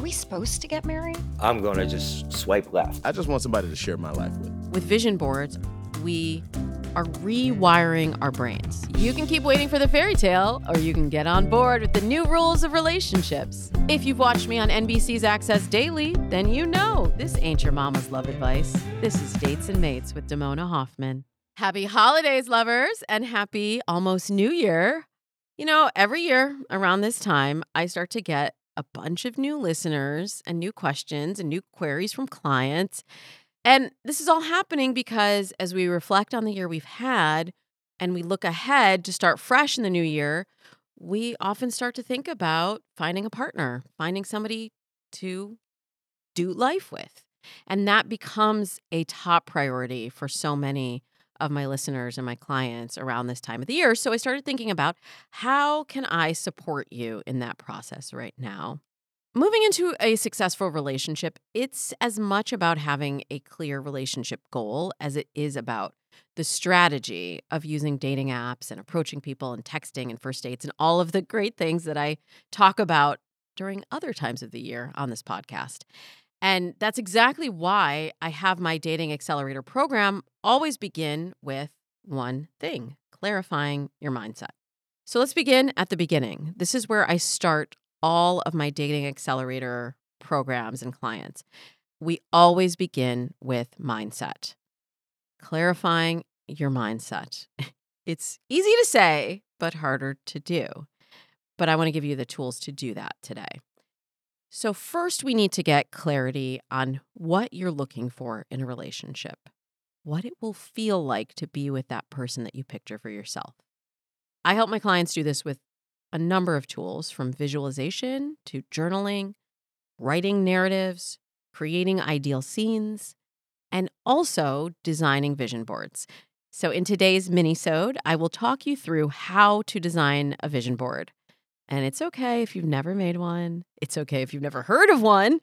Are we supposed to get married? I'm gonna just swipe left. I just want somebody to share my life with. With vision boards, we are rewiring our brains. You can keep waiting for the fairy tale, or you can get on board with the new rules of relationships. If you've watched me on NBC's Access Daily, then you know this ain't your mama's love advice. This is Dates and Mates with Damona Hoffman. Happy holidays, lovers, and happy almost New Year. You know, every year around this time, I start to get a bunch of new listeners and new questions and new queries from clients. And this is all happening because as we reflect on the year we've had and we look ahead to start fresh in the new year, we often start to think about finding a partner, finding somebody to do life with. And that becomes a top priority for so many of my listeners and my clients around this time of the year. So I started thinking about how can I support you in that process right now? Moving into a successful relationship, it's as much about having a clear relationship goal as it is about the strategy of using dating apps and approaching people and texting and first dates and all of the great things that I talk about during other times of the year on this podcast. And that's exactly why I have my dating accelerator program always begin with one thing clarifying your mindset. So let's begin at the beginning. This is where I start all of my dating accelerator programs and clients. We always begin with mindset, clarifying your mindset. It's easy to say, but harder to do. But I want to give you the tools to do that today. So, first, we need to get clarity on what you're looking for in a relationship, what it will feel like to be with that person that you picture for yourself. I help my clients do this with a number of tools from visualization to journaling, writing narratives, creating ideal scenes, and also designing vision boards. So, in today's mini-sode, I will talk you through how to design a vision board. And it's okay if you've never made one, it's okay if you've never heard of one.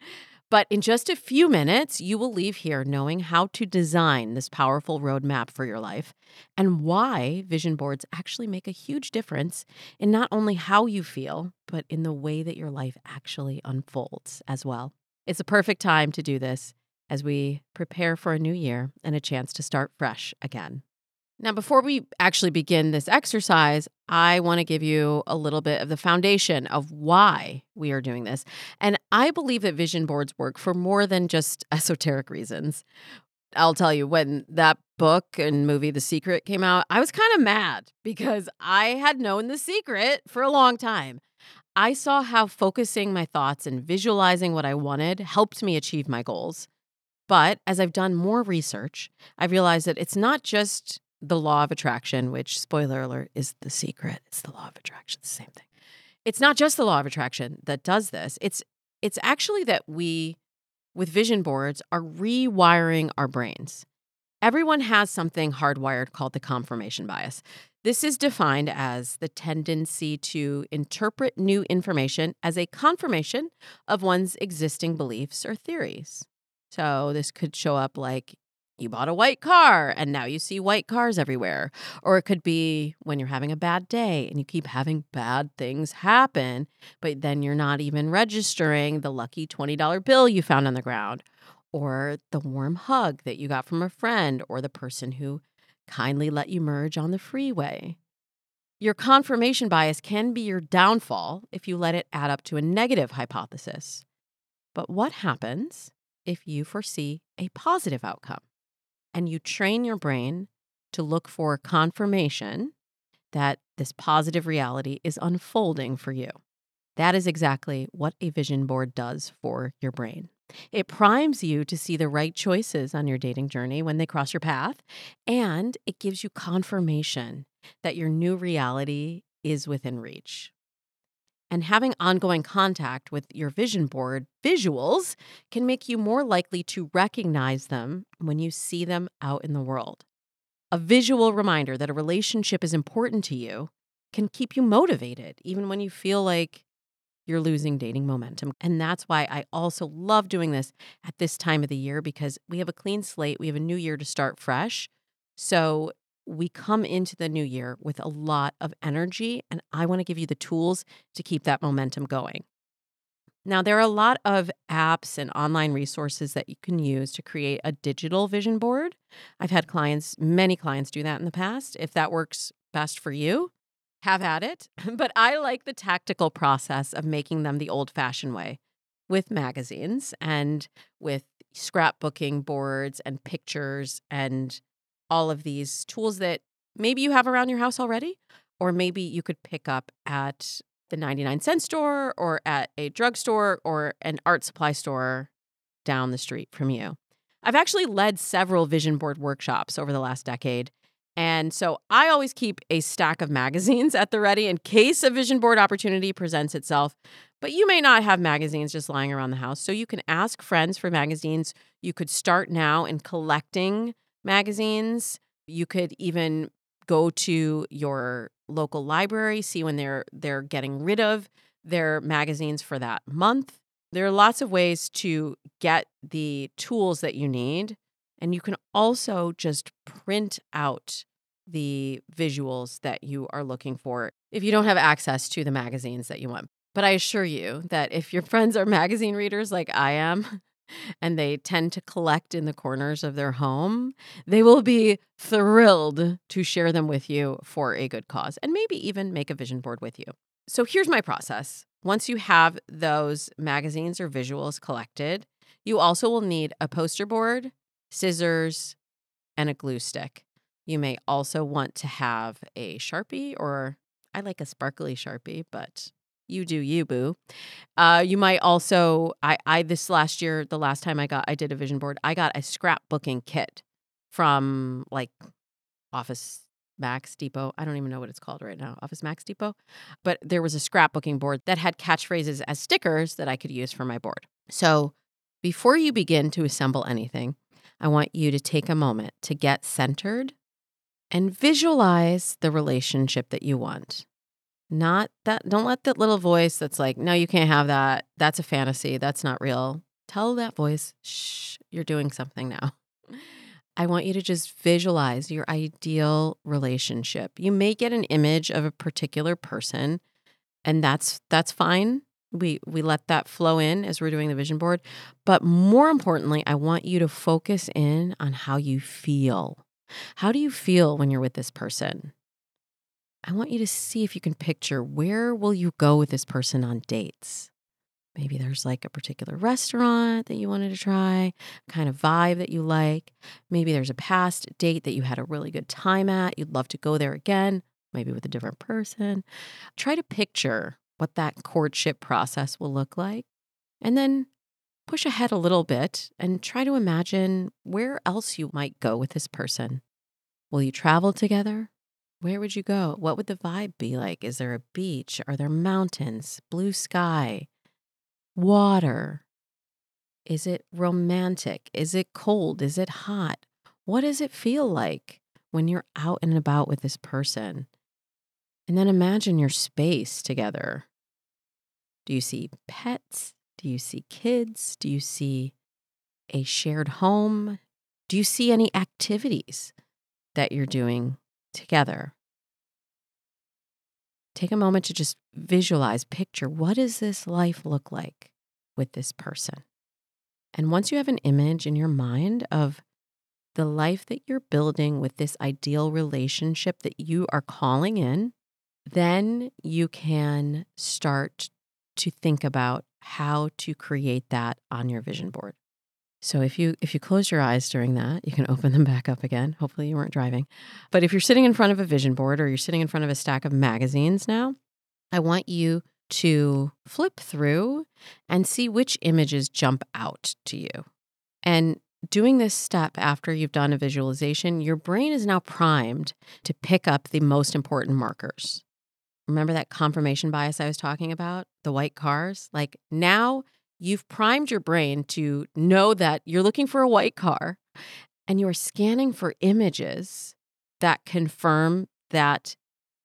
But in just a few minutes, you will leave here knowing how to design this powerful roadmap for your life and why vision boards actually make a huge difference in not only how you feel, but in the way that your life actually unfolds as well. It's a perfect time to do this as we prepare for a new year and a chance to start fresh again. Now, before we actually begin this exercise, I want to give you a little bit of the foundation of why we are doing this. And I believe that vision boards work for more than just esoteric reasons. I'll tell you, when that book and movie, The Secret, came out, I was kind of mad because I had known the secret for a long time. I saw how focusing my thoughts and visualizing what I wanted helped me achieve my goals. But as I've done more research, I've realized that it's not just the law of attraction, which, spoiler alert, is the secret. It's the law of attraction, the same thing. It's not just the law of attraction that does this. It's it's actually that we with vision boards are rewiring our brains. Everyone has something hardwired called the confirmation bias. This is defined as the tendency to interpret new information as a confirmation of one's existing beliefs or theories. So, this could show up like you bought a white car and now you see white cars everywhere. Or it could be when you're having a bad day and you keep having bad things happen, but then you're not even registering the lucky $20 bill you found on the ground, or the warm hug that you got from a friend, or the person who kindly let you merge on the freeway. Your confirmation bias can be your downfall if you let it add up to a negative hypothesis. But what happens if you foresee a positive outcome? And you train your brain to look for confirmation that this positive reality is unfolding for you. That is exactly what a vision board does for your brain. It primes you to see the right choices on your dating journey when they cross your path, and it gives you confirmation that your new reality is within reach and having ongoing contact with your vision board visuals can make you more likely to recognize them when you see them out in the world. A visual reminder that a relationship is important to you can keep you motivated, even when you feel like you're losing dating momentum. And that's why I also love doing this at this time of the year because we have a clean slate, we have a new year to start fresh. So we come into the new year with a lot of energy, and I want to give you the tools to keep that momentum going. Now, there are a lot of apps and online resources that you can use to create a digital vision board. I've had clients, many clients, do that in the past. If that works best for you, have at it. But I like the tactical process of making them the old fashioned way with magazines and with scrapbooking boards and pictures and all of these tools that maybe you have around your house already, or maybe you could pick up at the 99 cent store or at a drugstore or an art supply store down the street from you. I've actually led several vision board workshops over the last decade. And so I always keep a stack of magazines at the ready in case a vision board opportunity presents itself. But you may not have magazines just lying around the house. So you can ask friends for magazines. You could start now in collecting magazines. You could even go to your local library, see when they're they're getting rid of their magazines for that month. There are lots of ways to get the tools that you need, and you can also just print out the visuals that you are looking for if you don't have access to the magazines that you want. But I assure you that if your friends are magazine readers like I am, and they tend to collect in the corners of their home, they will be thrilled to share them with you for a good cause and maybe even make a vision board with you. So here's my process. Once you have those magazines or visuals collected, you also will need a poster board, scissors, and a glue stick. You may also want to have a Sharpie, or I like a sparkly Sharpie, but you do you boo. Uh, you might also I, I this last year the last time i got i did a vision board i got a scrapbooking kit from like office max depot. I don't even know what it's called right now office max depot. But there was a scrapbooking board that had catchphrases as stickers that i could use for my board. So before you begin to assemble anything i want you to take a moment to get centered and visualize the relationship that you want not that, don't let that little voice that's like, no, you can't have that. That's a fantasy. That's not real. Tell that voice, shh, you're doing something now. I want you to just visualize your ideal relationship. You may get an image of a particular person, and that's that's fine. We we let that flow in as we're doing the vision board. But more importantly, I want you to focus in on how you feel. How do you feel when you're with this person? I want you to see if you can picture where will you go with this person on dates. Maybe there's like a particular restaurant that you wanted to try, kind of vibe that you like. Maybe there's a past date that you had a really good time at. You'd love to go there again, maybe with a different person. Try to picture what that courtship process will look like. And then push ahead a little bit and try to imagine where else you might go with this person. Will you travel together? Where would you go? What would the vibe be like? Is there a beach? Are there mountains? Blue sky? Water? Is it romantic? Is it cold? Is it hot? What does it feel like when you're out and about with this person? And then imagine your space together. Do you see pets? Do you see kids? Do you see a shared home? Do you see any activities that you're doing together. Take a moment to just visualize, picture what does this life look like with this person? And once you have an image in your mind of the life that you're building with this ideal relationship that you are calling in, then you can start to think about how to create that on your vision board. So if you if you close your eyes during that, you can open them back up again. Hopefully you weren't driving. But if you're sitting in front of a vision board or you're sitting in front of a stack of magazines now, I want you to flip through and see which images jump out to you. And doing this step after you've done a visualization, your brain is now primed to pick up the most important markers. Remember that confirmation bias I was talking about? The white cars? Like now you've primed your brain to know that you're looking for a white car and you are scanning for images that confirm that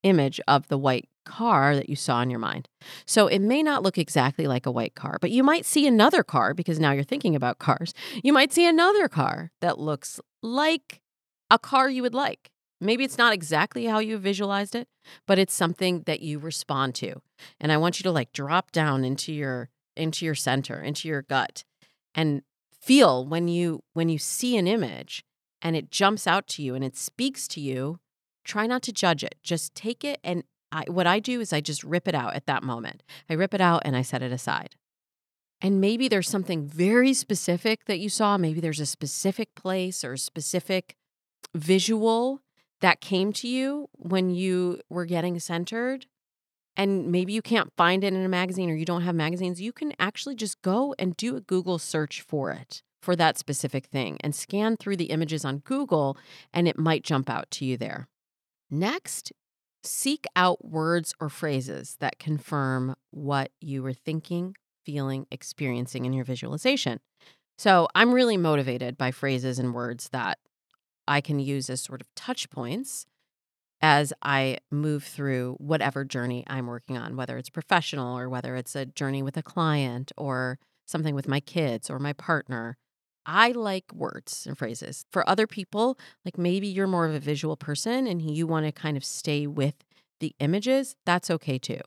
image of the white car that you saw in your mind. So it may not look exactly like a white car, but you might see another car because now you're thinking about cars. You might see another car that looks like a car you would like. Maybe it's not exactly how you visualized it, but it's something that you respond to. And I want you to like drop down into your into your center, into your gut and feel when you when you see an image and it jumps out to you and it speaks to you, try not to judge it. Just take it and I, what I do is I just rip it out at that moment. I rip it out and I set it aside. And maybe there's something very specific that you saw. Maybe there's a specific place or a specific visual that came to you when you were getting centered. And maybe you can't find it in a magazine or you don't have magazines. You can actually just go and do a Google search for it, for that specific thing, and scan through the images on Google, and it might jump out to you there. Next, seek out words or phrases that confirm what you were thinking feeling, experiencing in your visualization. So I'm really motivated by phrases and words that I can use as sort of touch points as I move through whatever journey I'm working on, whether it's professional or whether it's a journey with a client or something with my kids or my partner. I like words and phrases. For other people, like maybe you're more of a visual person and you want to kind of stay with the images, that's okay too.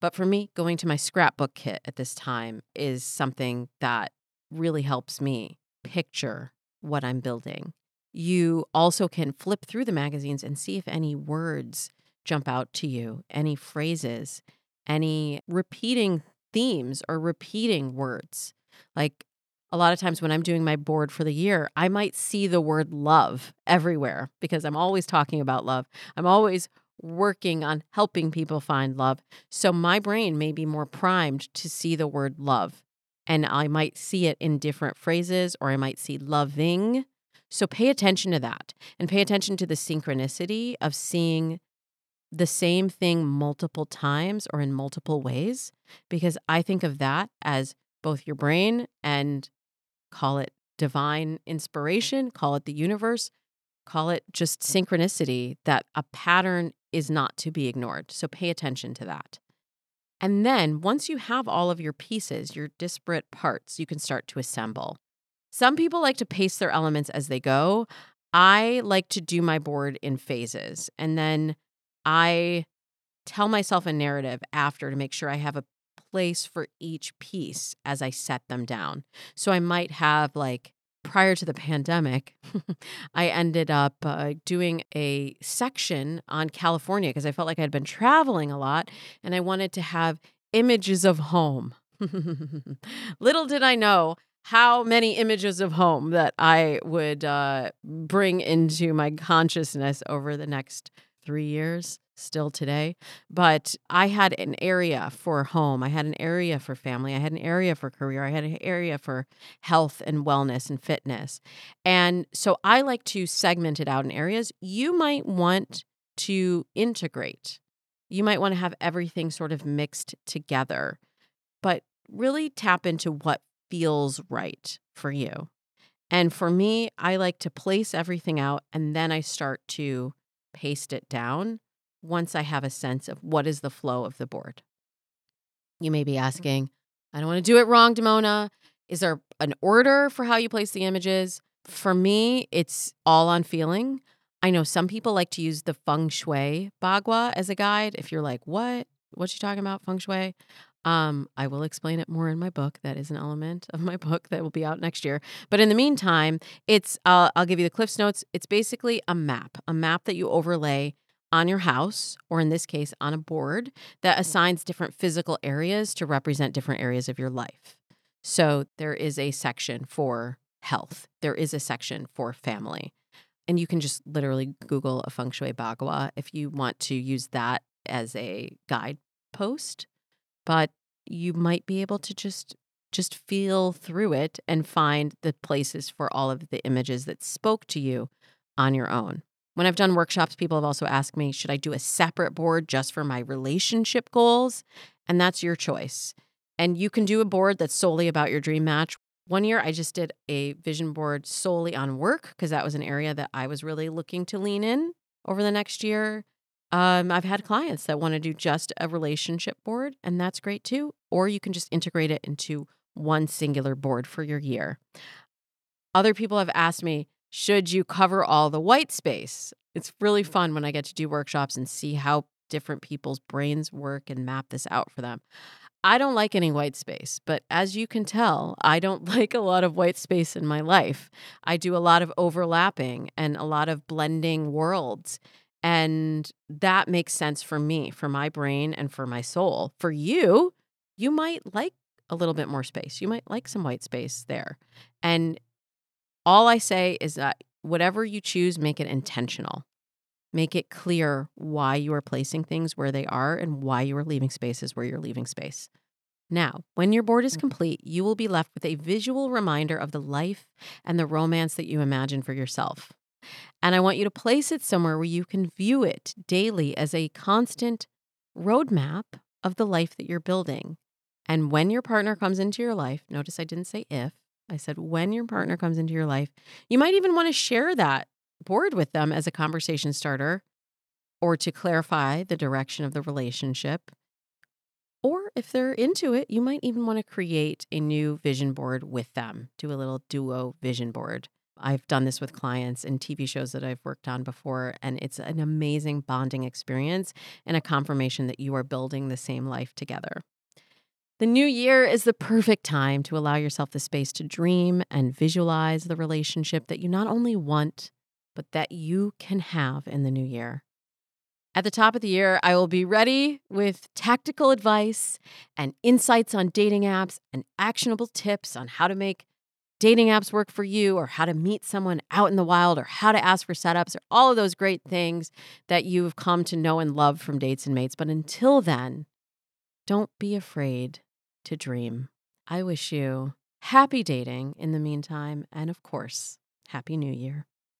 But for me, going to my scrapbook kit at this time is something that really helps me picture what I'm building. You also can flip through the magazines and see if any words jump out to you, any phrases, any repeating themes or repeating words. Like a lot of times when I'm doing my board for the year, I might see the word love everywhere because I'm always talking about love. I'm always working on helping people find love. So my brain may be more primed to see the word love. And I might see it in different phrases or I might see loving. So pay attention to that and pay attention to the synchronicity of seeing the same thing multiple times or in multiple ways, because I think of that as both your brain and call it divine inspiration, call it the universe, call it just synchronicity that a pattern is not to be ignored. So pay attention to that. And then once you have all of your pieces, your disparate parts, you can start to assemble. Some people like to pace their elements as they go. I like to do my board in phases. And then I tell myself a narrative after to make sure I have a place for each piece as I set them down. So I might have like prior to the pandemic, I ended up uh, doing a section on California because I felt like I'd been traveling a lot and I wanted to have images of home. Little did I know how many images of home that I would uh, bring into my consciousness over the next three years still today. But I had an area for home, I had an area for family, I had an area for career, I had an area for health and wellness and fitness. And so I like to segment it out in areas. You might want to integrate, you might want to have everything sort of mixed together, but really tap into what feels right for you. And for me, I like to place everything out and then I start to paste it down once I have a sense of what is the flow of the board. You may be mm-hmm. asking, I don't want to do it wrong, Damona. Is there an order for how you place the images? For me, it's all on feeling. I know some people like to use the feng shui bagua as a guide. If you're like, what? What's she talking about? Feng shui? Um, I will explain it more in my book. That is an element of my book that will be out next year. But in the meantime, it's uh, I'll give you the Cliffs Notes. It's basically a map, a map that you overlay on your house, or in this case, on a board that assigns different physical areas to represent different areas of your life. So there is a section for health, there is a section for family. And you can just literally Google a feng shui bagua if you want to use that as a guidepost. But you might be able to just just feel through it and find the places for all of the images that spoke to you on your own. When I've done workshops, people have also asked me, should I do a separate board just for my relationship goals? And that's your choice. And you can do a board that's solely about your dream match. One year, I just did a vision board solely on work because that was an area that I was really looking to lean in over the next year. Um, I've had clients that want to do just a relationship board, and that's great too. Or you can just integrate it into one singular board for your year. Other people have asked me, should you cover all the white space? It's really fun when I get to do workshops and see how different people's brains work and map this out for them. I don't like any white space, but as you can tell, I don't like a lot of white space in my life. I do a lot of overlapping and a lot of blending worlds. And that makes sense for me, for my brain, and for my soul. For you, you might like a little bit more space. You might like some white space there. And all I say is that whatever you choose, make it intentional. Make it clear why you are placing things where they are and why you are leaving spaces where you're leaving space. Now, when your board is Mm. complete, you will be left with a visual reminder of the life and the romance that you imagine for yourself. And I want you to place it somewhere where you can view it daily as a constant roadmap of the life that you're building. And when your partner comes into your life, notice I didn't say if, I said when your partner comes into your life, you might even want to share that board with them as a conversation starter or to clarify the direction of the relationship. Or if they're into it, you might even want to create a new vision board with them, do a little duo vision board. I've done this with clients in TV shows that I've worked on before, and it's an amazing bonding experience and a confirmation that you are building the same life together. The new year is the perfect time to allow yourself the space to dream and visualize the relationship that you not only want, but that you can have in the new year. At the top of the year, I will be ready with tactical advice and insights on dating apps and actionable tips on how to make dating apps work for you or how to meet someone out in the wild or how to ask for setups or all of those great things that you've come to know and love from dates and mates. But until then, don't be afraid to dream. I wish you happy dating in the meantime, and of course, Happy New Year.